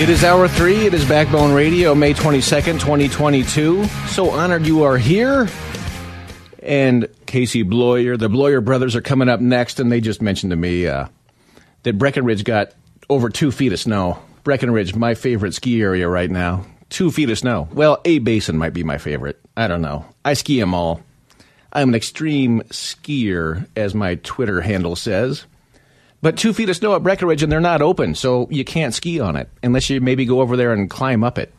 It is hour three. It is Backbone Radio, May 22nd, 2022. So honored you are here. And Casey Bloyer, the Bloyer brothers are coming up next, and they just mentioned to me uh, that Breckenridge got over two feet of snow. Breckenridge, my favorite ski area right now. Two feet of snow. Well, A Basin might be my favorite. I don't know. I ski them all. I'm an extreme skier, as my Twitter handle says. But two feet of snow at Breckenridge, and they're not open, so you can't ski on it unless you maybe go over there and climb up it.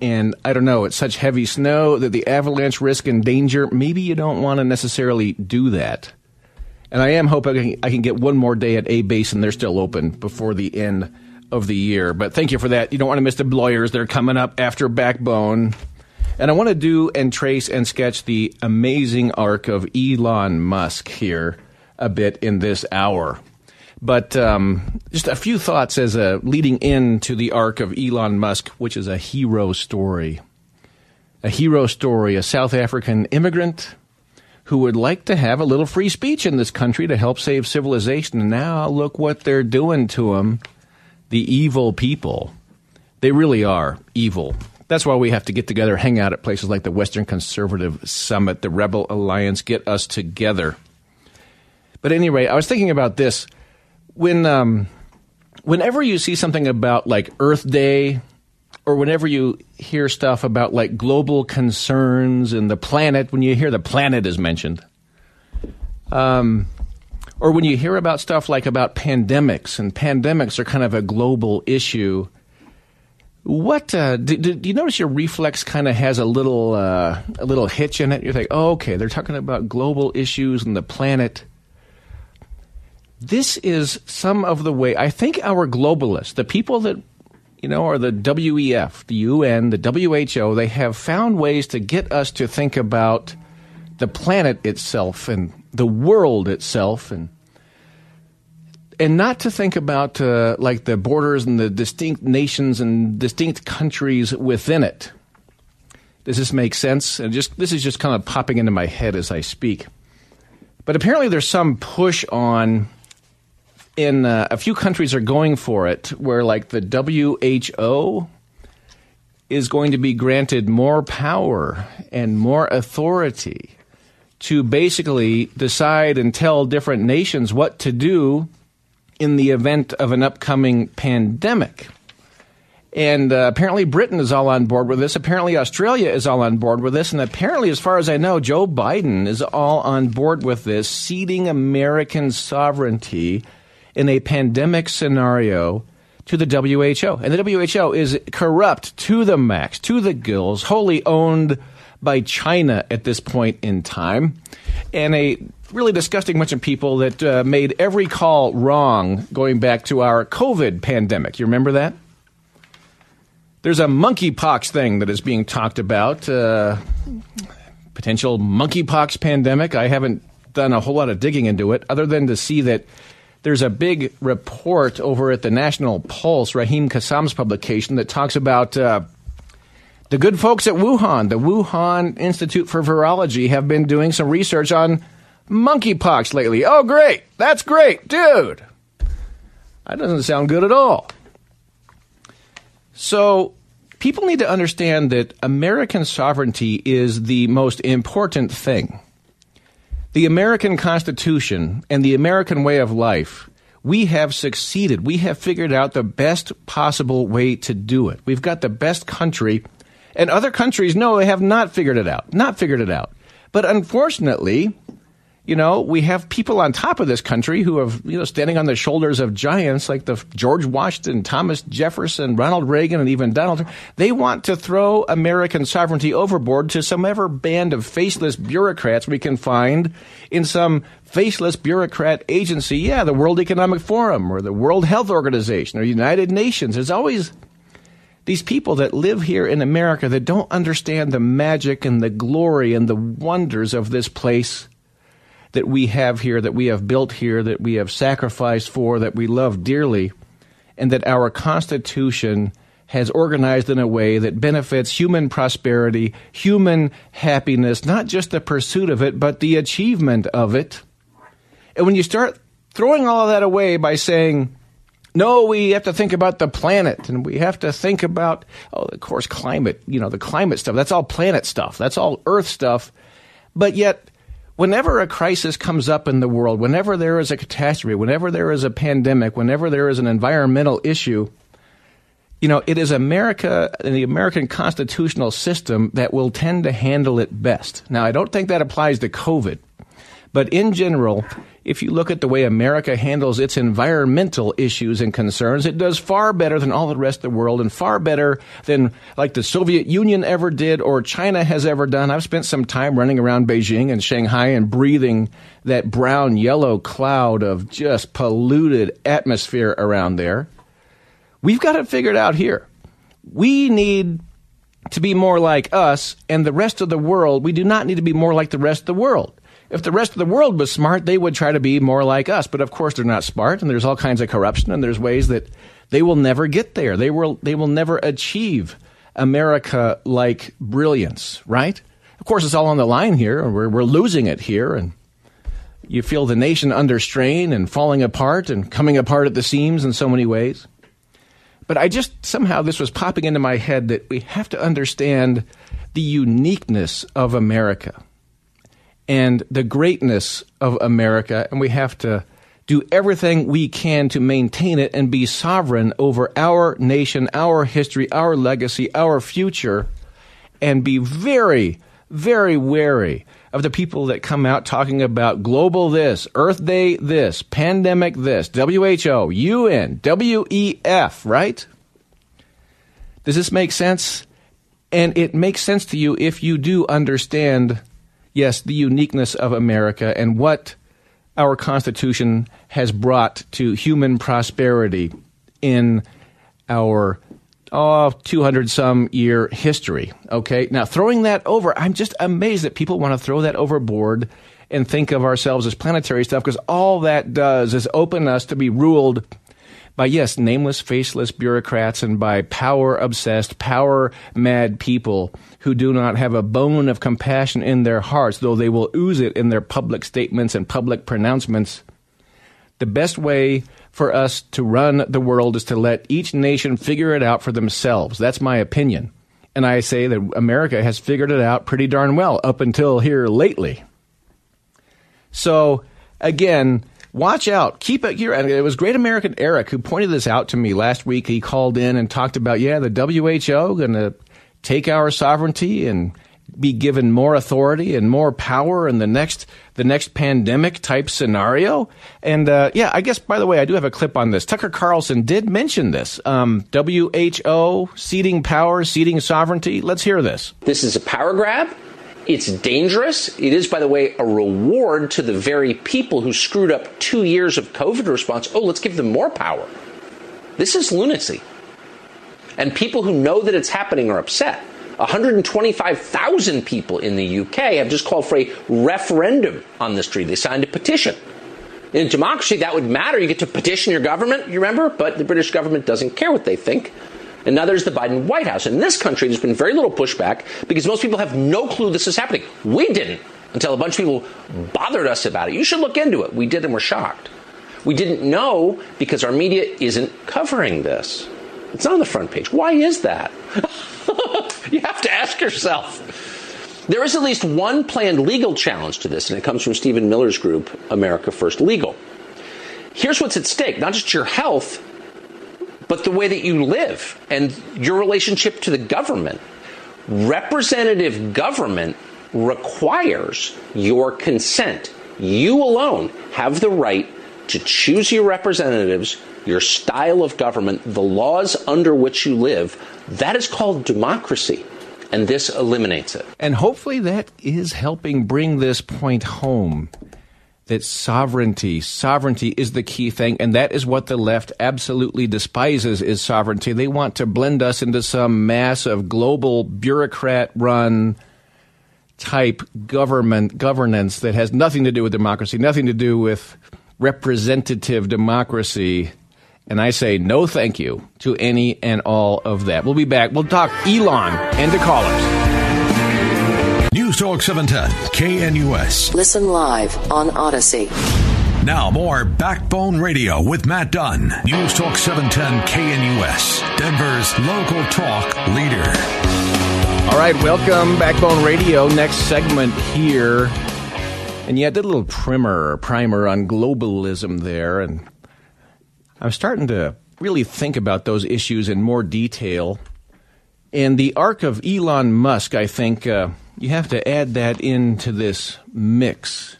And I don't know, it's such heavy snow that the avalanche risk and danger, maybe you don't want to necessarily do that. And I am hoping I can get one more day at A Basin. They're still open before the end of the year. But thank you for that. You don't want to miss the Bloyers. They're coming up after Backbone. And I want to do and trace and sketch the amazing arc of Elon Musk here a bit in this hour. But um, just a few thoughts as a leading into the arc of Elon Musk, which is a hero story. A hero story, a South African immigrant who would like to have a little free speech in this country to help save civilization. And now look what they're doing to him. The evil people. They really are evil. That's why we have to get together, hang out at places like the Western Conservative Summit, the Rebel Alliance, get us together. But anyway, I was thinking about this when um, whenever you see something about like Earth Day, or whenever you hear stuff about like global concerns and the planet, when you hear the planet is mentioned, um, or when you hear about stuff like about pandemics, and pandemics are kind of a global issue. What uh, do, do, you notice? Your reflex kind of has a little uh, a little hitch in it. You think, oh, okay, they're talking about global issues and the planet this is some of the way I think our globalists, the people that you know are the WEF, the UN, the WHO, they have found ways to get us to think about the planet itself and the world itself and and not to think about uh, like the borders and the distinct nations and distinct countries within it. Does this make sense? And just this is just kind of popping into my head as I speak. But apparently, there's some push on in uh, a few countries are going for it, where like the WHO is going to be granted more power and more authority to basically decide and tell different nations what to do in the event of an upcoming pandemic. And uh, apparently, Britain is all on board with this. Apparently, Australia is all on board with this. And apparently, as far as I know, Joe Biden is all on board with this, ceding American sovereignty in a pandemic scenario to the WHO. And the WHO is corrupt to the max, to the gills, wholly owned by China at this point in time, and a really disgusting bunch of people that uh, made every call wrong going back to our COVID pandemic. You remember that? There's a monkeypox thing that is being talked about, uh, potential monkeypox pandemic. I haven't done a whole lot of digging into it, other than to see that there's a big report over at the National Pulse, Raheem Kassam's publication, that talks about uh, the good folks at Wuhan. The Wuhan Institute for Virology have been doing some research on monkeypox lately. Oh, great. That's great. Dude. That doesn't sound good at all. So, people need to understand that American sovereignty is the most important thing the American Constitution and the American way of life, we have succeeded. We have figured out the best possible way to do it. We've got the best country, and other countries, no, they have not figured it out. Not figured it out. But unfortunately, You know, we have people on top of this country who have, you know, standing on the shoulders of giants like the George Washington, Thomas Jefferson, Ronald Reagan, and even Donald Trump. They want to throw American sovereignty overboard to some ever band of faceless bureaucrats we can find in some faceless bureaucrat agency. Yeah, the World Economic Forum or the World Health Organization or United Nations. There's always these people that live here in America that don't understand the magic and the glory and the wonders of this place that we have here, that we have built here, that we have sacrificed for, that we love dearly, and that our Constitution has organized in a way that benefits human prosperity, human happiness, not just the pursuit of it, but the achievement of it. And when you start throwing all of that away by saying, no, we have to think about the planet and we have to think about, oh, of course, climate, you know, the climate stuff. That's all planet stuff. That's all Earth stuff. But yet, whenever a crisis comes up in the world, whenever there is a catastrophe, whenever there is a pandemic, whenever there is an environmental issue, you know, it is America and the American constitutional system that will tend to handle it best. Now, I don't think that applies to COVID, but in general, if you look at the way America handles its environmental issues and concerns, it does far better than all the rest of the world and far better than like the Soviet Union ever did or China has ever done. I've spent some time running around Beijing and Shanghai and breathing that brown yellow cloud of just polluted atmosphere around there. We've got it figured out here. We need to be more like us and the rest of the world. We do not need to be more like the rest of the world. If the rest of the world was smart, they would try to be more like us. But of course, they're not smart, and there's all kinds of corruption, and there's ways that they will never get there. They will, they will never achieve America like brilliance, right? Of course, it's all on the line here. We're, we're losing it here, and you feel the nation under strain and falling apart and coming apart at the seams in so many ways. But I just somehow this was popping into my head that we have to understand the uniqueness of America and the greatness of America, and we have to do everything we can to maintain it and be sovereign over our nation, our history, our legacy, our future, and be very, very wary of the people that come out talking about global this, Earth Day this, pandemic this, WHO, UN, WEF, right? Does this make sense? And it makes sense to you if you do understand yes, the uniqueness of America and what our Constitution has brought to human prosperity in our oh, 200 some year history. Okay. Now, throwing that over, I'm just amazed that people want to throw that overboard and think of ourselves as planetary stuff because all that does is open us to be ruled by, yes, nameless, faceless bureaucrats and by power obsessed, power mad people who do not have a bone of compassion in their hearts, though they will ooze it in their public statements and public pronouncements. The best way for us to run the world is to let each nation figure it out for themselves. That's my opinion. And I say that America has figured it out pretty darn well up until here lately. So, again, watch out. Keep it here. And it was Great American Eric who pointed this out to me last week. He called in and talked about, yeah, the WHO going to take our sovereignty and be given more authority and more power in the next the next pandemic type scenario. And uh, yeah, I guess by the way, I do have a clip on this. Tucker Carlson did mention this. Um, WHO ceding power, ceding sovereignty. Let's hear this. This is a power grab. It's dangerous. It is, by the way, a reward to the very people who screwed up two years of COVID response. Oh, let's give them more power. This is lunacy. And people who know that it's happening are upset. 125,000 people in the UK have just called for a referendum on this treaty. They signed a petition. In democracy, that would matter. You get to petition your government, you remember? But the British government doesn't care what they think and now there's the Biden White House. In this country, there's been very little pushback because most people have no clue this is happening. We didn't until a bunch of people bothered us about it. You should look into it. We did and we're shocked. We didn't know because our media isn't covering this. It's not on the front page. Why is that? you have to ask yourself. There is at least one planned legal challenge to this, and it comes from Stephen Miller's group, America First Legal. Here's what's at stake not just your health, but the way that you live and your relationship to the government. Representative government requires your consent You alone have the right to choose your representatives, your style of government, the laws under which you live. That is called democracy. And this eliminates it. And hopefully that is helping bring this point home sovereignty, sovereignty is the key thing, and that is what the left absolutely despises is sovereignty. They want to blend us into some mass of global bureaucrat run type government governance that has nothing to do with democracy, nothing to do with representative democracy. And I say no thank you to any and all of that. We'll be back. We'll talk Elon and the callers. News Talk 710, KNUS. Listen live on Odyssey. Now, more Backbone Radio with Matt Dunn. News Talk 710, KNUS, Denver's local talk leader. All right, welcome Backbone Radio. Next segment here. And yeah, I did a little primer, primer on globalism there, and I'm starting to really think about those issues in more detail. And the arc of Elon Musk, I think, uh, you have to add that into this mix.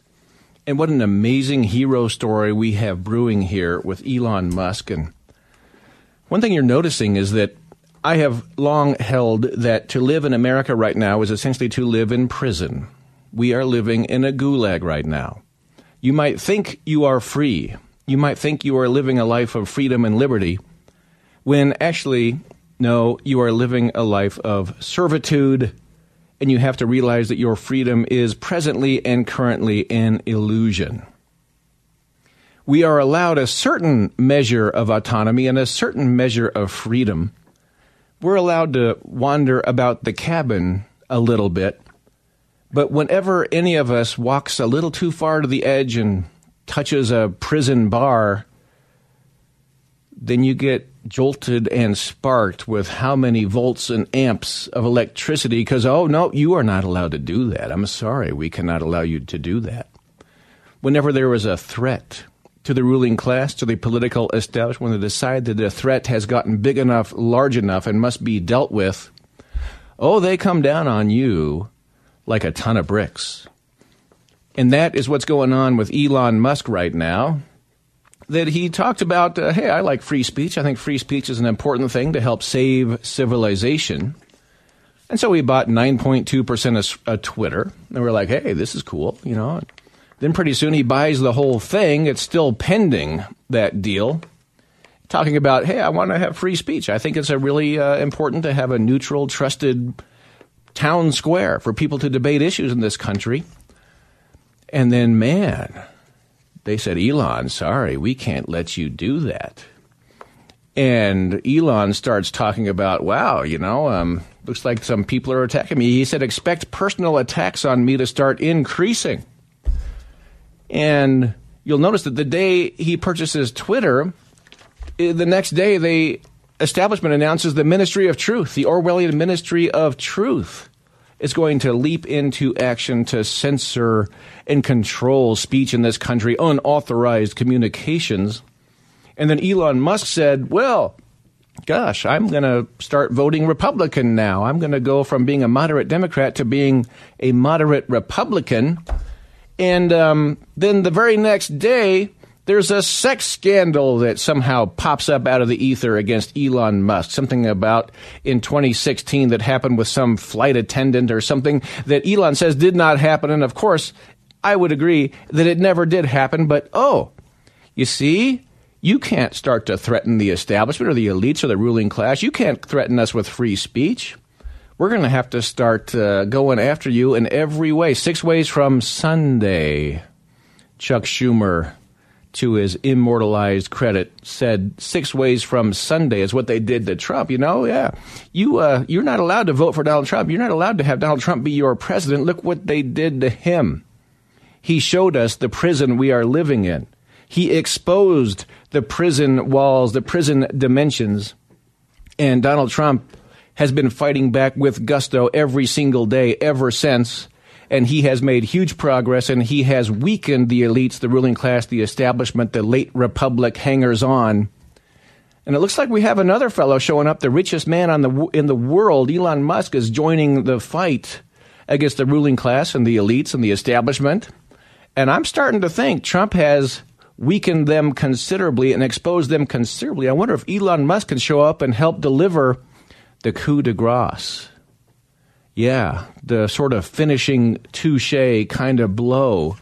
And what an amazing hero story we have brewing here with Elon Musk. And one thing you're noticing is that I have long held that to live in America right now is essentially to live in prison. We are living in a gulag right now. You might think you are free. You might think you are living a life of freedom and liberty, when actually, no, you are living a life of servitude and you have to realize that your freedom is presently and currently an illusion. We are allowed a certain measure of autonomy and a certain measure of freedom. We're allowed to wander about the cabin a little bit, but whenever any of us walks a little too far to the edge and touches a prison bar, then you get jolted and sparked with how many volts and amps of electricity because, oh, no, you are not allowed to do that. I'm sorry, we cannot allow you to do that. Whenever there is a threat to the ruling class, to the political establishment, when they decide that the threat has gotten big enough, large enough, and must be dealt with, oh, they come down on you like a ton of bricks. And that is what's going on with Elon Musk right now that he talked about uh, hey, I like free speech. I think free speech is an important thing to help save civilization. And so we bought 9.2% of, Twitter. And we're like, hey, this is cool, you know. Then pretty soon he buys the whole thing. It's still pending, that deal. Talking about, hey, I want to have free speech. I think it's a really uh, important to have a neutral, trusted town square for people to debate issues in this country. And then, man, they said, Elon, sorry, we can't let you do that. And Elon starts talking about, wow, you know, um, looks like some people are attacking me. He said, expect personal attacks on me to start increasing. And you'll notice that the day he purchases Twitter, eh, the next day the establishment announces the Ministry of Truth, the Orwellian Ministry of Truth is going to leap into action to censor and control speech in this country, unauthorized communications. And then Elon Musk said, well, gosh, I'm going to start voting Republican now. I'm going to go from being a moderate Democrat to being a moderate Republican. And um, then the very next day, there's a sex scandal that somehow pops up out of the ether against Elon Musk. Something about in 2016 that happened with some flight attendant or something that Elon says did not happen. And of course, I would agree that it never did happen. But oh, you see, you can't start to threaten the establishment or the elites or the ruling class. You can't threaten us with free speech. We're going to have to start uh, going after you in every way. Six ways from Sunday. Chuck Schumer to his immortalized credit, said six ways from Sunday is what they did to Trump. You know, yeah, you uh, you're not allowed to vote for Donald Trump. You're not allowed to have Donald Trump be your president. Look what they did to him. He showed us the prison we are living in. He exposed the prison walls, the prison dimensions, and Donald Trump has been fighting back with gusto every single day ever since and he has made huge progress and he has weakened the elites, the ruling class, the establishment, the late republic hangers on. And it looks like we have another fellow showing up, the richest man on the in the world, Elon Musk, is joining the fight against the ruling class and the elites and the establishment. And I'm starting to think Trump has weakened them considerably and exposed them considerably. I wonder if Elon Musk can show up and help deliver the coup de grace. Yeah, the sort of finishing touche kind of blow.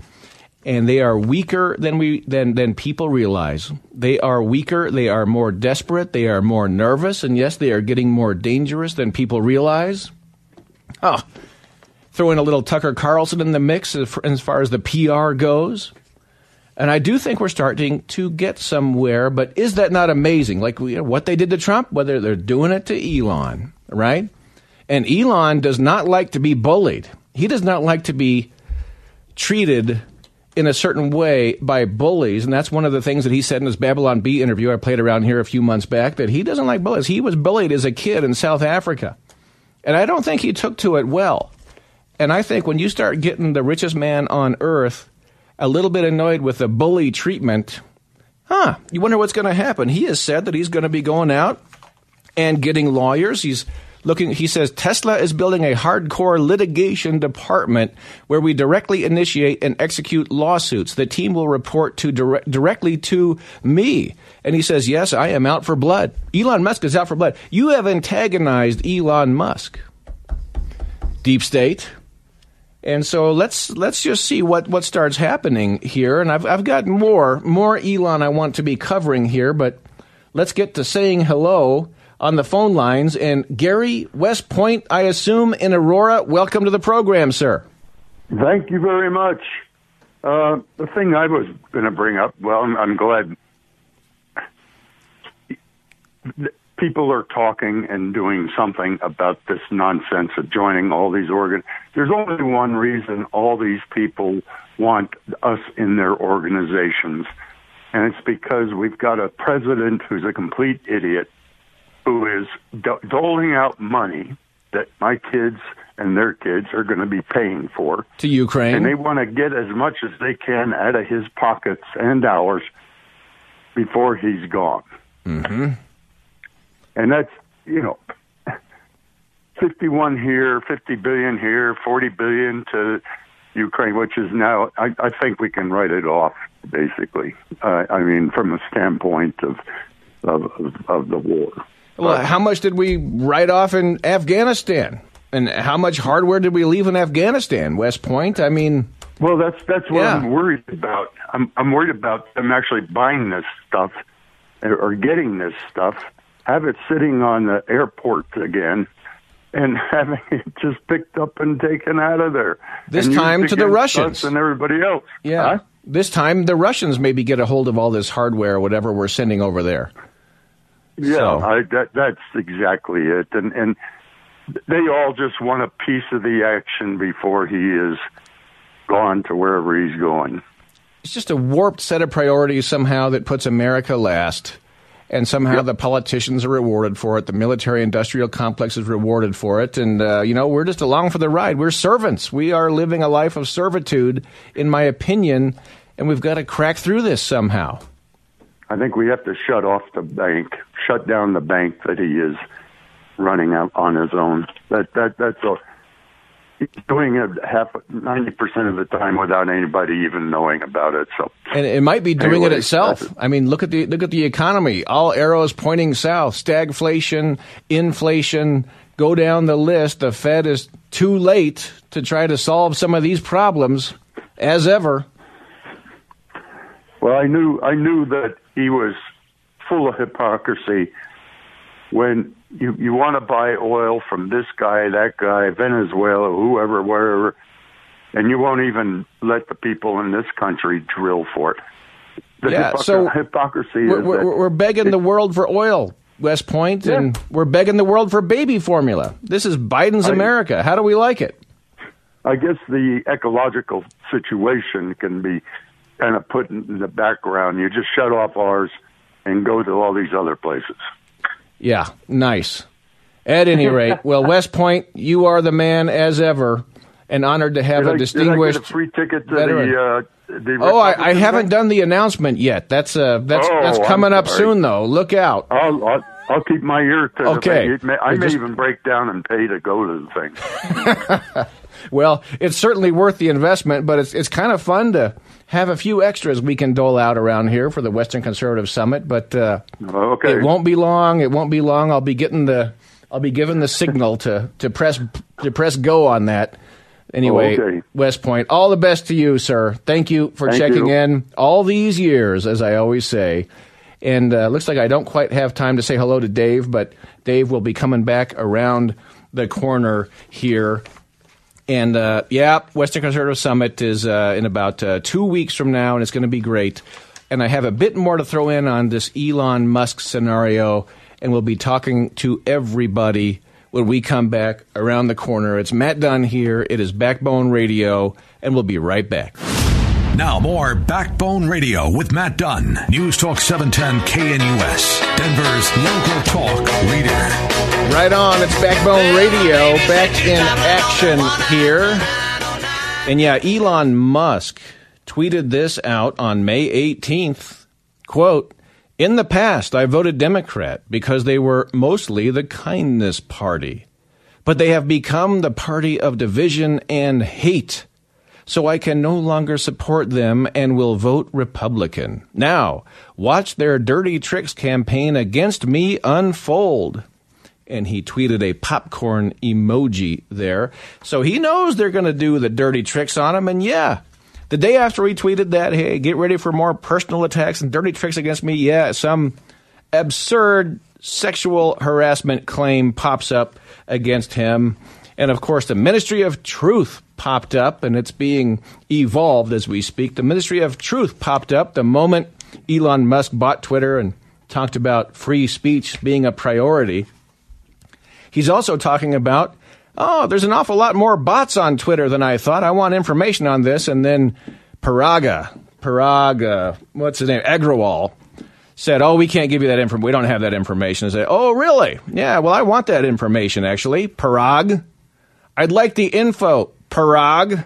And they are weaker than we than than people realize. They are weaker, they are more desperate, they are more nervous, and yes, they are getting more dangerous than people realize. Oh, throw in a little Tucker Carlson in the mix as far as the PR goes. And I do think we're starting to get somewhere, but is that not amazing? Like know, what they did to Trump, whether they're doing it to Elon, right? And Elon does not like to be bullied. He does not like to be treated in a certain way by bullies. And that's one of the things that he said in his Babylon Bee interview I played around here a few months back that he doesn't like bullies. He was bullied as a kid in South Africa. And I don't think he took to it well. And I think when you start getting the richest man on earth a little bit annoyed with the bully treatment, huh, you wonder what's going to happen. He has said that he's going to be going out and getting lawyers. He's looking he says Tesla is building a hardcore litigation department where we directly initiate and execute lawsuits. The team will report to dire- directly to me. And he says, "Yes, I am out for blood." Elon Musk is out for blood. You have antagonized Elon Musk. Deep state. And so let's let's just see what, what starts happening here. And I've I've got more more Elon I want to be covering here, but let's get to saying hello on the phone lines. And Gary West Point, I assume, in Aurora, welcome to the program, sir. Thank you very much. Uh, the thing I was going to bring up, well, I'm, I'm glad people are talking and doing something about this nonsense of joining all these organ. There's only one reason all these people want us in their organizations, and it's because we've got a president who's a complete idiot who is doling out money that my kids and their kids are going to be paying for to Ukraine, and they want to get as much as they can out of his pockets and ours before he's gone. Mm-hmm. And that's you know, fifty-one here, fifty billion here, forty billion to Ukraine, which is now I, I think we can write it off basically. Uh, I mean, from a standpoint of of, of, of the war. Well, how much did we write off in Afghanistan? And how much hardware did we leave in Afghanistan? West Point. I mean, well, that's that's what yeah. I'm worried about. I'm I'm worried about them actually buying this stuff or getting this stuff, have it sitting on the airport again, and having it just picked up and taken out of there. This time to the Russians and everybody else. Yeah. Huh? This time the Russians maybe get a hold of all this hardware or whatever we're sending over there. Yeah, so. I, that, that's exactly it. And and they all just want a piece of the action before he is gone to wherever he's going. It's just a warped set of priorities somehow that puts America last. And somehow yep. the politicians are rewarded for it. The military industrial complex is rewarded for it. And, uh, you know, we're just along for the ride. We're servants. We are living a life of servitude, in my opinion. And we've got to crack through this somehow. I think we have to shut off the bank, shut down the bank that he is running out on his own. That that that's a he's doing it half ninety percent of the time without anybody even knowing about it. So and it might be doing anyway, it itself. It. I mean, look at the look at the economy. All arrows pointing south. Stagflation, inflation. Go down the list. The Fed is too late to try to solve some of these problems, as ever. Well, I knew I knew that he was full of hypocrisy when you you want to buy oil from this guy, that guy, Venezuela, whoever, wherever, and you won't even let the people in this country drill for it. The yeah, so hypocrisy we're, we're, we're begging the world for oil, West Point, yeah. and we're begging the world for baby formula. This is Biden's I, America. How do we like it? I guess the ecological situation can be kind of put in the background. You just shut off ours and go to all these other places. Yeah, nice. At any rate, well, West Point, you are the man as ever, and honored to have did a distinguished a free ticket to veteran. the. Uh, the oh, I, I haven't done the announcement yet. That's uh, that's oh, that's coming up soon, though. Look out! I'll, I'll, I'll keep my ear to Okay. the thing. May, I may Just- even break down and pay to go to the thing. Well, it's certainly worth the investment, but it's it's kind of fun to have a few extras we can dole out around here for the Western Conservative Summit. But uh, Okay. it won't be long. It won't be long. I'll be getting the I'll be given the signal to to press to press go on that. Anyway, Okay. West Point, all the best to you, sir. Thank you for Thank checking you. in all these years, as I always say. And uh, looks like I don't quite have time to say hello to Dave, but Dave will be coming back around the corner here. And uh, yeah, Western Conservative Summit is uh, in about uh, two weeks from now, and it's going to be great. And I have a bit more to throw in on this Elon Musk scenario, and we'll be talking to everybody when we come back around the corner. It's Matt Dunn here. It is Backbone Radio, and we'll be right back. Now more Backbone Radio with Matt Dunn. News Talk 710 KNUS, Denver's local talk leader. Right on. It's Backbone Radio back in action here. And yeah, Elon Musk tweeted this out on May 18th. Quote, in the past, I voted Democrat because they were mostly the kindness party. But they have become the party of division and hate. So I can no longer support them and will vote Republican. Now, watch their dirty tricks campaign against me unfold and he tweeted a popcorn emoji there. So he knows they're going to do the dirty tricks on him. And yeah, the day after he tweeted that, hey, get ready for more personal attacks and dirty tricks against me, yeah, some absurd sexual harassment claim pops up against him. And of course, the Ministry of Truth popped up, and it's being evolved as we speak. The Ministry of Truth popped up the moment Elon Musk bought Twitter and talked about free speech being a priority. He's also talking about, oh, there's an awful lot more bots on Twitter than I thought. I want information on this. And then Paraga, Paraga, what's his name? Agrawal said, oh, we can't give you that information. We don't have that information. I said, oh, really? Yeah, well, I want that information, actually. Parag. I'd like the info, Parag.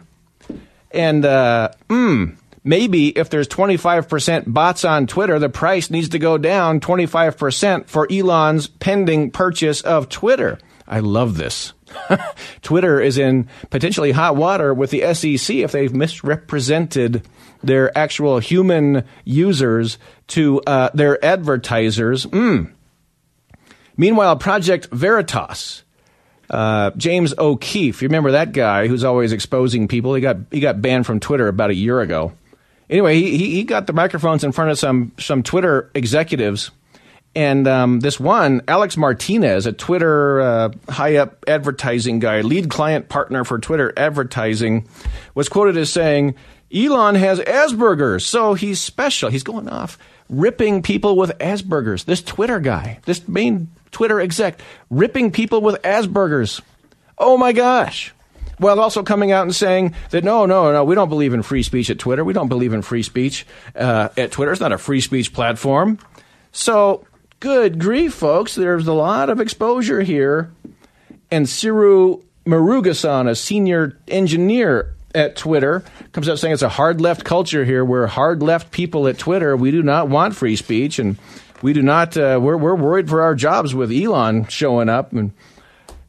And, uh, mm, maybe if there's 25% bots on Twitter, the price needs to go down 25% for Elon's pending purchase of Twitter. I love this. Twitter is in potentially hot water with the SEC if they've misrepresented their actual human users to uh, their advertisers. Mm. Meanwhile, Project Veritas. Uh, James O'Keefe, you remember that guy who's always exposing people? He got he got banned from Twitter about a year ago. Anyway, he he, got the microphones in front of some some Twitter executives, and um, this one, Alex Martinez, a Twitter uh, high up advertising guy, lead client partner for Twitter advertising, was quoted as saying, "Elon has Asperger's, so he's special. He's going off." Ripping people with Asperger's. This Twitter guy, this main Twitter exec, ripping people with Asperger's. Oh my gosh. Well, also coming out and saying that no, no, no, we don't believe in free speech at Twitter. We don't believe in free speech uh, at Twitter. It's not a free speech platform. So, good grief, folks. There's a lot of exposure here. And Siru Murugesan, a senior engineer at Twitter, comes out saying it's a hard left culture here. We're hard left people at Twitter. We do not want free speech. And we do not, uh, we're, we're worried for our jobs with Elon showing up. And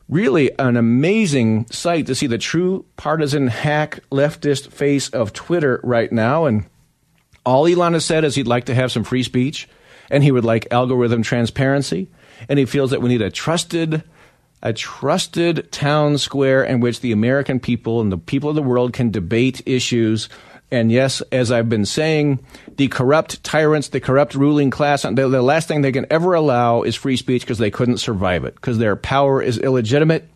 really an amazing sight to see the true partisan hack leftist face of Twitter right now. And all Elon has said is he'd like to have some free speech and he would like algorithm transparency. And he feels that we need a trusted, a trusted town square in which the American people and the people of the world can debate issues. And yes, as I've been saying, the corrupt tyrants, the corrupt ruling class, the, the last thing they can ever allow is free speech because they couldn't survive it, because their power is illegitimate.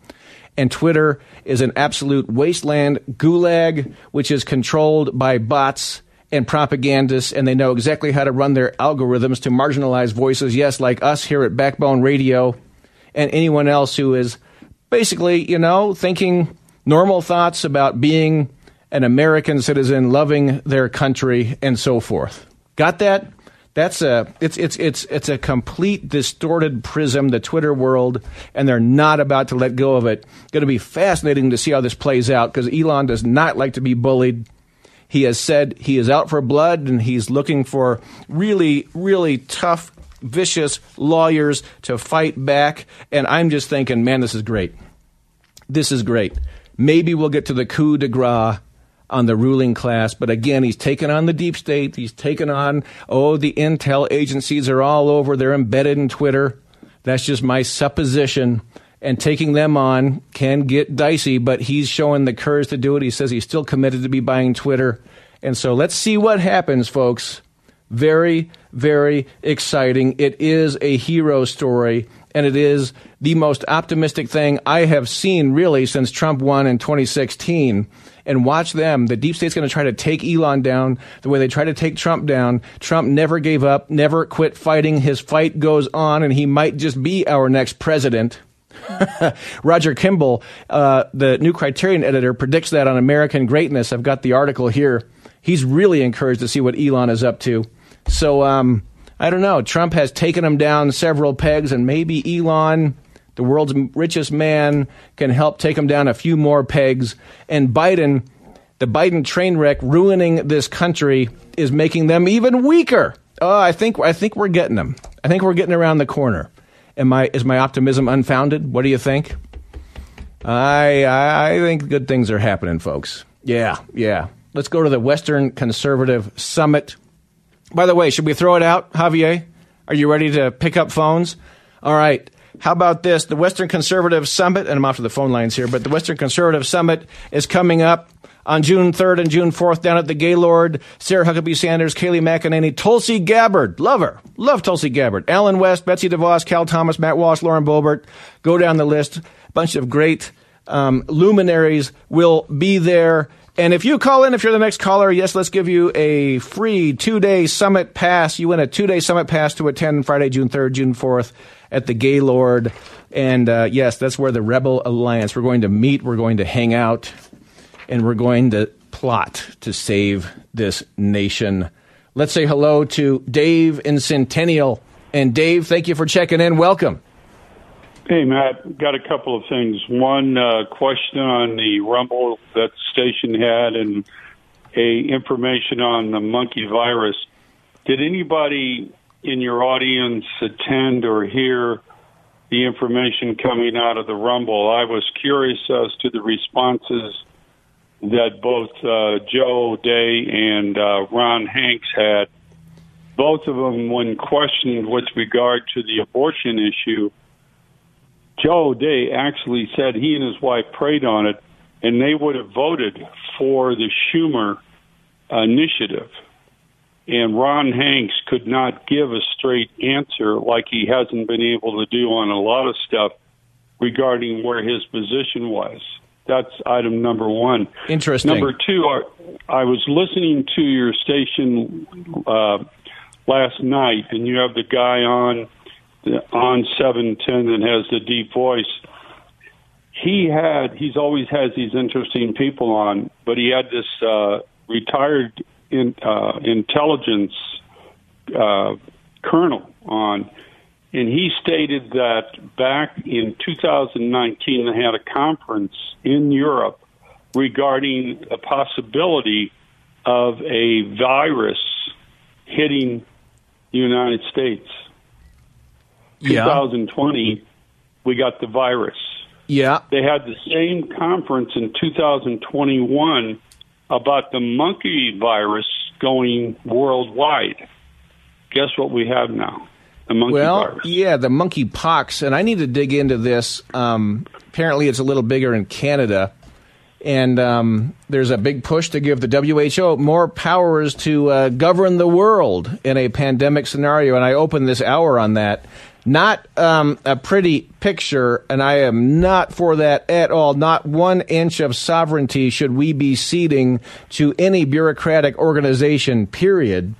And Twitter is an absolute wasteland gulag, which is controlled by bots and propagandists, and they know exactly how to run their algorithms to marginalize voices, yes, like us here at Backbone Radio, and anyone else who is basically, you know, thinking normal thoughts about being an American citizen, loving their country, and so forth. Got that? That's a it's it's it's it's a complete distorted prism, the Twitter world, and they're not about to let go of it. Going to be fascinating to see how this plays out because Elon does not like to be bullied. He has said he is out for blood and he's looking for really, really tough vicious lawyers to fight back. And I'm just thinking, man, this is great. This is great. Maybe we'll get to the coup de grace on the ruling class. But again, he's taken on the deep state. He's taken on, oh, the intel agencies are all over. They're embedded in Twitter. That's just my supposition. And taking them on can get dicey, but he's showing the courage to do it. He says he's still committed to be buying Twitter. And so let's see what happens, folks. Very, very exciting. It is a hero story, and it is the most optimistic thing I have seen really since Trump won in 2016 and watch them. The deep state's going to try to take Elon down the way they tried to take Trump down. Trump never gave up, never quit fighting. His fight goes on, and he might just be our next president. Roger Kimball, uh, the new Criterion editor, predicts that on American Greatness. I've got the article here. He's really encouraged to see what Elon is up to. So, um, I don't know. Trump has taken him down several pegs, and maybe Elon, the world's richest man, can help take him down a few more pegs. And Biden, the Biden train wreck ruining this country, is making them even weaker. Oh, I think I think we're getting them. I think we're getting around the corner. Am I is my optimism unfounded? What do you think? I I think good things are happening, folks. Yeah, yeah. Let's go to the Western Conservative Summit. By the way, should we throw it out, Javier? Are you ready to pick up phones? All right. How about this? The Western Conservative Summit, and I'm off to the phone lines here, but the Western Conservative Summit is coming up on June 3rd and June 4th down at the Gaylord. Sarah Huckabee Sanders, Kayleigh McEnany, Tulsi Gabbard. Love her. Love Tulsi Gabbard. Allen West, Betsy DeVos, Cal Thomas, Matt Walsh, Lauren Boebert. Go down the list. Bunch of great um, luminaries will be there. And if you call in, if you're the next caller, yes, let's give you a free two day summit pass. You win a two day summit pass to attend Friday, June 3rd, June 4th at the Gaylord. And uh, yes, that's where the Rebel Alliance, we're going to meet, we're going to hang out and we're going to plot to save this nation. Let's say hello to Dave in Centennial. And Dave, thank you for checking in. Welcome. Hey, Matt. Got a couple of things. One uh, question on the rumble that the station had, and a information on the monkey virus. Did anybody in your audience attend or hear the information coming out of the rumble? I was curious as to the responses that both uh, Joe O'Dea and uh, Ron Hanks had. Both of them, when questioned with regard to the abortion issue, Joe O'Dea actually said he and his wife prayed on it, and they would have voted for the Schumer initiative. And Ron Hanks could not give a straight answer like he hasn't been able to do on a lot of stuff regarding where his position was. That's item number one. Interesting. Number two, I was listening to your station uh, last night, and you have the guy on on seven ten and has the deep voice. He had he's always has these interesting people on, but he had this uh, retired in, uh, intelligence uh, colonel on and he stated that back in 2019 they had a conference in Europe regarding the possibility of a virus hitting the United States. Yeah. 2020, we got the virus. Yeah. They had the same conference in 2021 about the monkey virus going worldwide. Guess what we have now? The monkey well, virus. yeah, the monkey pox, and I need to dig into this. Um, apparently, it's a little bigger in Canada, and um, there's a big push to give the WHO more powers to uh, govern the world in a pandemic scenario. And I opened this hour on that. Not um, a pretty picture, and I am not for that at all. Not one inch of sovereignty should we be ceding to any bureaucratic organization, period.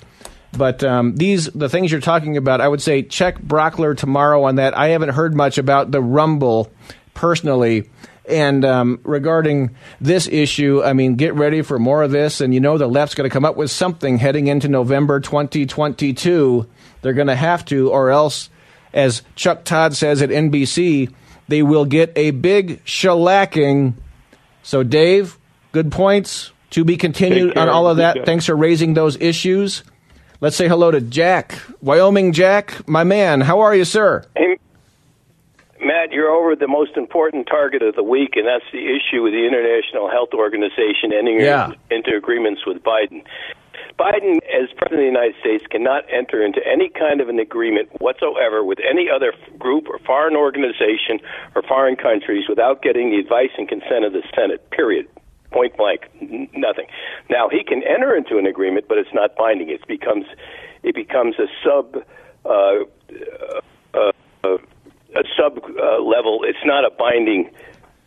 But um, these the things you're talking about, I would say check Brauchler tomorrow on that. I haven't heard much about the Rumble personally. And um, regarding this issue, I mean, get ready for more of this. And you know, the left's going to come up with something heading into November 2022. They're going to have to, or else, as Chuck Todd says at NBC, they will get a big shellacking. So, Dave, good points to be continued on all of that. Yeah. Thanks for raising those issues. Let's say hello to Jack, Wyoming Jack, my man. How are you, sir? Hey, Matt, you're over the most important target of the week, and that's the issue with the International Health Organization ending Yeah. into agreements with Biden. Biden, as President of the United States, cannot enter into any kind of an agreement whatsoever with any other group or foreign organization or foreign countries without getting the advice and consent of the Senate, period. Point blank, nothing. Now he can enter into an agreement, but it's not binding. It becomes it becomes a sub uh, uh, uh, a sub uh, level. It's not a binding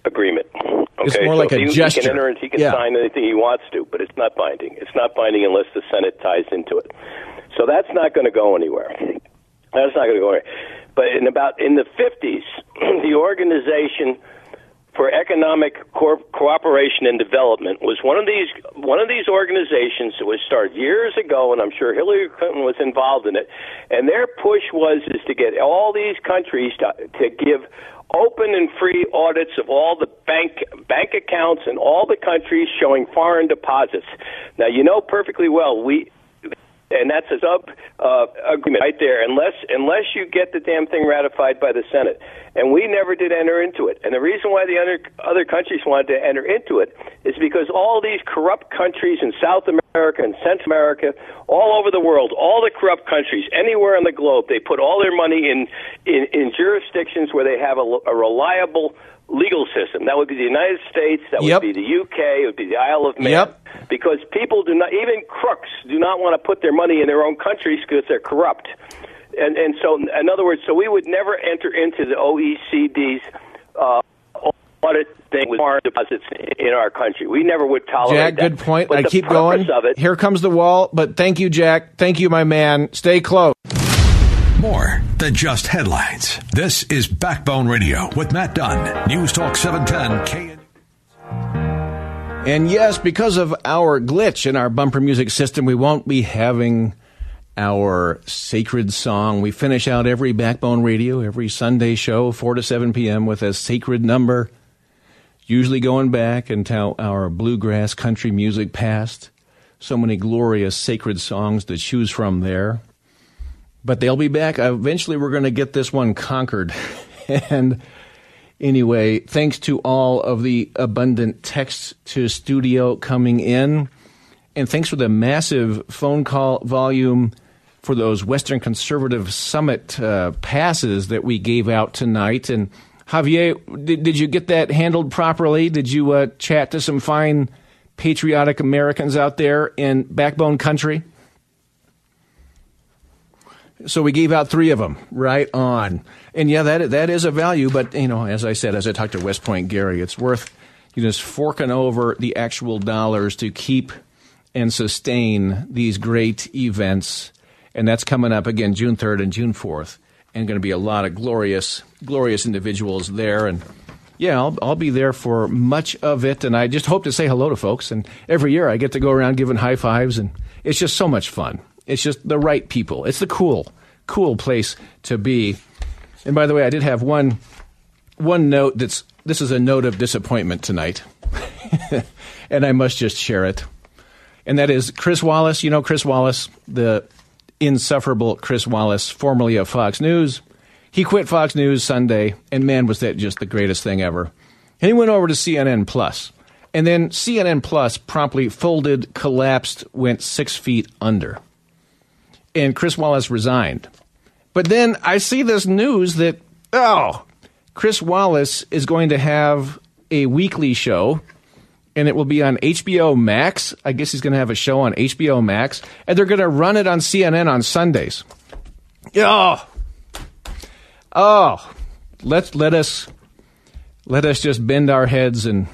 agreement. Okay, It's more so like a he, gesture. He can enter and he can Yeah. sign anything he wants to, but it's not binding. It's not binding unless the Senate ties into it. So that's not going to go anywhere. That's not going to go anywhere. But in about in the fifties, the organization for economic co- cooperation and development was one of these one of these organizations that was started years ago, and I'm sure Hillary Clinton was involved in it. And their push was is to get all these countries to, to give open and free audits of all the bank bank accounts in all the countries showing foreign deposits. Now you know perfectly well we and that's a sub uh, agreement right there. Unless unless you get the damn thing ratified by the Senate, and we never did enter into it. And the reason why the other other countries wanted to enter into it is because all these corrupt countries in South America and Central America, all over the world, all the corrupt countries anywhere on the globe, they put all their money in in, in jurisdictions where they have a, a reliable legal system. That would be the United States. That Yep. would be the UK. It would be the Isle of Man Yep. because people do not, even crooks do not want to put their money in their own countries because they're corrupt. And and so, in other words, so we would never enter into the OECD's uh, audit thing with foreign deposits in our country. We never would tolerate Jack, that. good point. But I keep going. Of it, Here comes the wall, but thank you, Jack. Thank you, my man. Stay close. More than just headlines. This is Backbone Radio with Matt Dunn. News Talk 710 KN. And yes, because of our glitch in our bumper music system, we won't be having our sacred song. We finish out every Backbone Radio, every Sunday show, 4 to 7 p.m., with a sacred number, usually going back into our bluegrass country music past. So many glorious sacred songs to choose from there. But they'll be back. Eventually, we're going to get this one conquered. and anyway, thanks to all of the abundant texts to studio coming in. And thanks for the massive phone call volume for those Western Conservative Summit uh, passes that we gave out tonight. And Javier, did, did you get that handled properly? Did you uh, chat to some fine patriotic Americans out there in Backbone Country? So we gave out three of them, right on. And yeah, that that is a value, but you know, as I said, as I talked to West Point Gary, it's worth you just forking over the actual dollars to keep and sustain these great events. And that's coming up again June 3rd and June 4th. And going to be a lot of glorious, glorious individuals there. And yeah, I'll, I'll be there for much of it. And I just hope to say hello to folks. And every year I get to go around giving high fives. And it's just so much fun. It's just the right people. It's the cool, cool place to be. And by the way, I did have one one note that's this is a note of disappointment tonight. and I must just share it. And that is Chris Wallace. You know Chris Wallace, the insufferable Chris Wallace, formerly of Fox News. He quit Fox News Sunday, and man, was that just the greatest thing ever. And he went over to CNN Plus. And then CNN Plus promptly folded, collapsed, went six feet under. And Chris Wallace resigned. But then I see this news that, oh, Chris Wallace is going to have a weekly show, and it will be on HBO Max. I guess he's going to have a show on HBO Max, and they're going to run it on CNN on Sundays. Oh, oh, let's let us let us just bend our heads and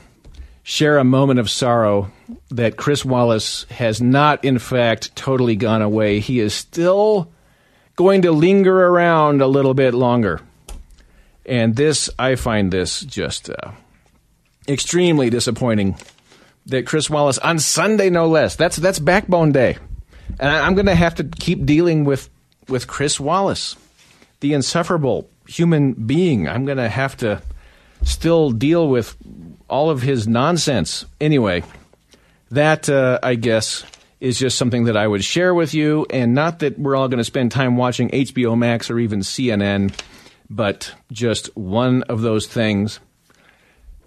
share a moment of sorrow that Chris Wallace has not, in fact, totally gone away. He is still going to linger around a little bit longer. And this, I find this just uh, extremely disappointing that Chris Wallace, on Sunday no less, that's, that's Backbone Day. And I, I'm going to have to keep dealing with, with Chris Wallace, the insufferable human being. I'm going to have to still deal with all of his nonsense. Anyway, that, uh, I guess, is just something that I would share with you, and not that we're all going to spend time watching HBO Max or even CNN, but just one of those things.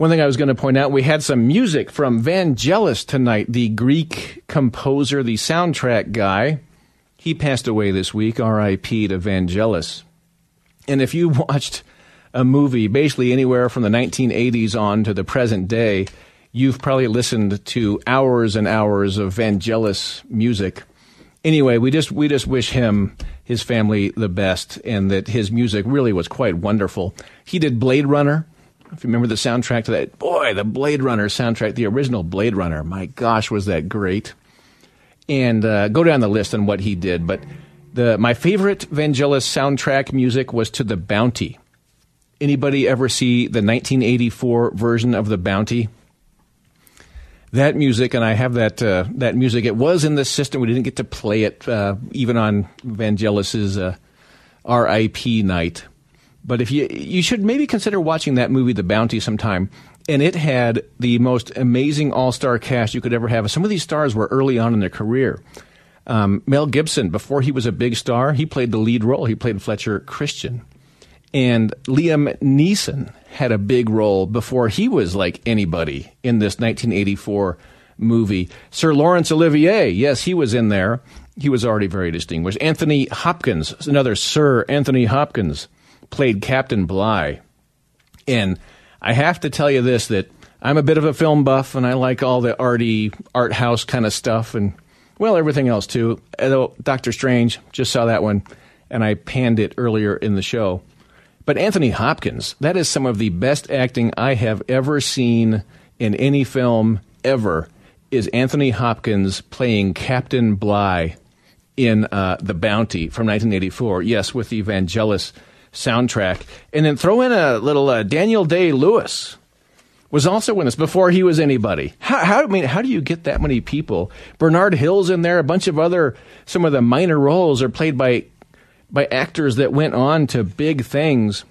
One thing I was going to point out, we had some music from Vangelis tonight, the Greek composer, the soundtrack guy. He passed away this week, R.I.P. to Vangelis. And if you watched a movie basically anywhere from the 1980s on to the present day, you've probably listened to hours and hours of Vangelis music. Anyway, we just we just wish him his family the best and that his music really was quite wonderful. He did Blade Runner. If you remember the soundtrack to that, boy, the Blade Runner soundtrack, the original Blade Runner. My gosh, was that great! And uh, go down the list on what he did, but the my favorite Vangelis soundtrack music was to The Bounty. Anybody ever see the 1984 version of The Bounty? that music, and I have that uh, that music. It was in the system. We didn't get to play it uh, even on Vangelis's uh, R.I.P. night. But if you you should maybe consider watching that movie, The Bounty, sometime. And it had the most amazing all star cast you could ever have. Some of these stars were early on in their career. Um, Mel Gibson, before he was a big star, he played the lead role. He played Fletcher Christian. And Liam Neeson had a big role before he was like anybody in this 1984 movie. Sir Laurence Olivier, yes, he was in there. He was already very distinguished. Anthony Hopkins, another Sir Anthony Hopkins, played Captain Bligh. And I have to tell you this that I'm a bit of a film buff and I like all the arty art house kind of stuff and well everything else too. Although Doctor Strange, just saw that one and I panned it earlier in the show. But Anthony Hopkins, that is some of the best acting I have ever seen in any film ever. Is Anthony Hopkins playing Captain Bligh in uh, The Bounty from 1984? Yes, with the Vangelis soundtrack. And then throw in a little uh, Daniel Day Lewis was also in this before he was anybody. How, how, I mean, how do you get that many people? Bernard Hill's in there. A bunch of other, some of the minor roles are played by by actors that went on to big things.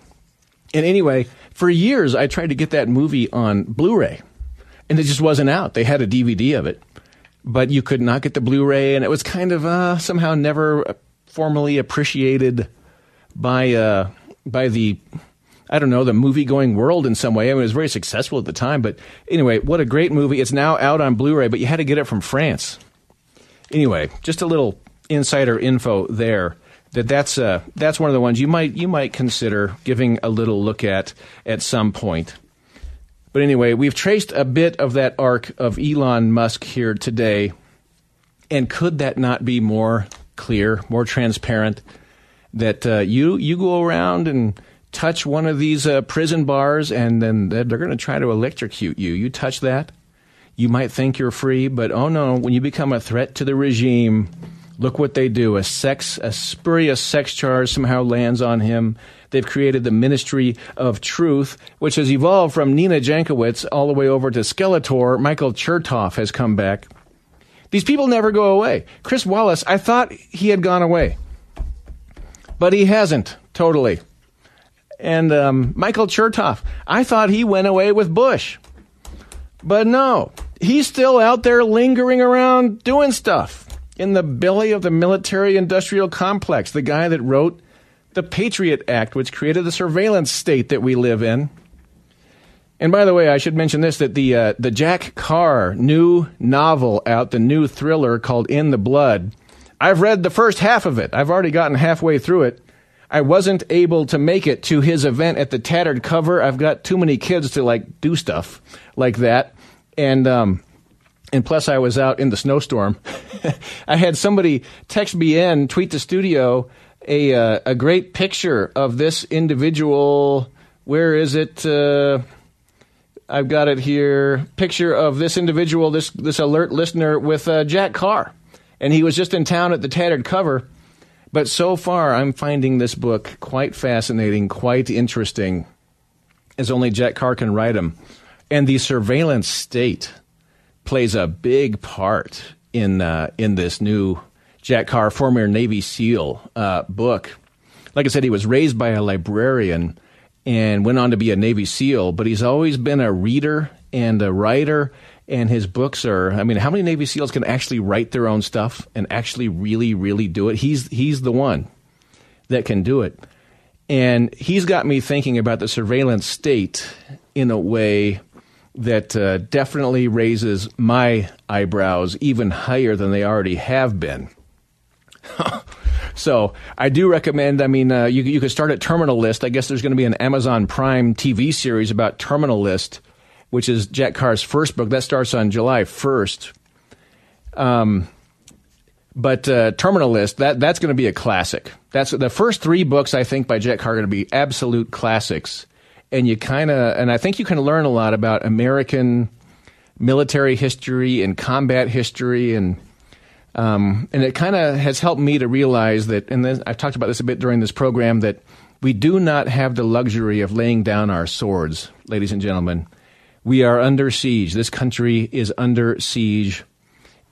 And anyway, for years I tried to get that movie on Blu-ray, and it just wasn't out. They had a DVD of it, but you could not get the Blu-ray, and it was kind of uh, somehow never formally appreciated by uh, by the I don't know the movie going world in some way. I mean, it was very successful at the time, but anyway, what a great movie! It's now out on Blu-ray, but you had to get it from France. Anyway, just a little insider info there that that's uh, that's one of the ones you might you might consider giving a little look at at some point. But anyway, we've traced a bit of that arc of Elon Musk here today, and could that not be more clear, more transparent? That uh, you you go around and touch one of these uh, prison bars, and then they're going to try to electrocute you. You touch that, you might think you're free, but oh no, when you become a threat to the regime Look what they do. A sex, a spurious sex charge somehow lands on him. They've created the Ministry of Truth, which has evolved from Nina Jankowicz all the way over to Skeletor. Michael Chertoff has come back. These people never go away. Chris Wallace, I thought he had gone away, but he hasn't totally. And um, Michael Chertoff, I thought he went away with Bush, but no, he's still out there lingering around doing stuff in the belly of the military industrial complex, the guy that wrote the Patriot Act, which created the surveillance state that we live in. And by the way, I should mention this that the, uh, the Jack Carr new novel out, the new thriller called In the Blood, I've read the first half of it. I've already gotten halfway through it. I wasn't able to make it to his event at the Tattered Cover. I've got too many kids to like do stuff like that. And um, and plus I was out in the snowstorm. I had somebody text me in, tweet the studio a uh, a great picture of this individual. Where is it? Uh, I've got it here. Picture of this individual, this this alert listener with uh, Jack Carr, and he was just in town at the tattered cover. But so far, I'm finding this book quite fascinating, quite interesting, as only Jack Carr can write them. And the surveillance state plays a big part in uh, in this new Jack Carr, former Navy SEAL uh, book. Like I said, he was raised by a librarian and went on to be a Navy SEAL, but he's always been a reader and a writer. And his books are. I mean, how many Navy SEALs can actually write their own stuff and actually really, really do it? He's he's the one that can do it, and he's got me thinking about the surveillance state in a way that uh, definitely raises my eyebrows even higher than they already have been. so I do recommend. I mean, uh, you you could start at Terminal List. I guess there's going to be an Amazon Prime TV series about Terminal List, which is Jack Carr's first book. That starts on July 1st. Um, but uh, Terminal List that that's going to be a classic. That's the first three books I think by Jack Carr are going to be absolute classics and you kind of and I think you can learn a lot about American military history and combat history and um, and it kind of has helped me to realize that and I've talked about this a bit during this program that we do not have the luxury of laying down our swords, ladies and gentlemen. We are under siege. This country is under siege.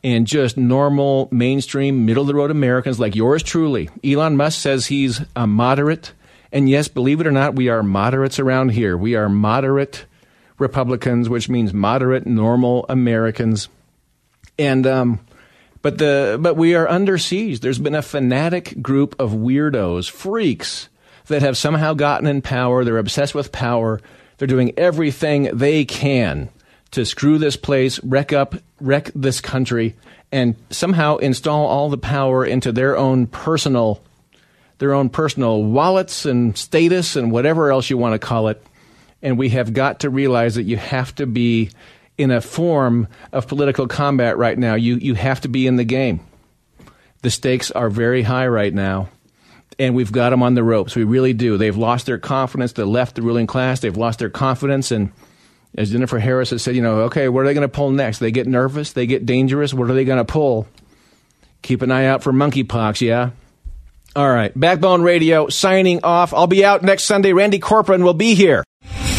And just normal, mainstream, middle of the road Americans like yours truly. Elon Musk says he's a moderate and yes, believe it or not, we are moderates around here. We are moderate Republicans, which means moderate, normal Americans. And um, but the but we are under siege. There's been a fanatic group of weirdos, freaks that have somehow gotten in power. They're obsessed with power. They're doing everything they can to screw this place, wreck up, wreck this country, and somehow install all the power into their own personal their own personal wallets and status and whatever else you want to call it. And we have got to realize that you have to be in a form of political combat right now. You, you have to be in the game. The stakes are very high right now, and we've got them on the ropes. We really do. They've lost their confidence. The left, the ruling class, they've lost their confidence. And as Jennifer Harris has said, you know, okay, what are they going to pull next? They get nervous, they get dangerous. What are they going to pull? Keep an eye out for monkeypox, yeah? All right. Backbone Radio signing off. I'll be out next Sunday. Randy Corporon will be here.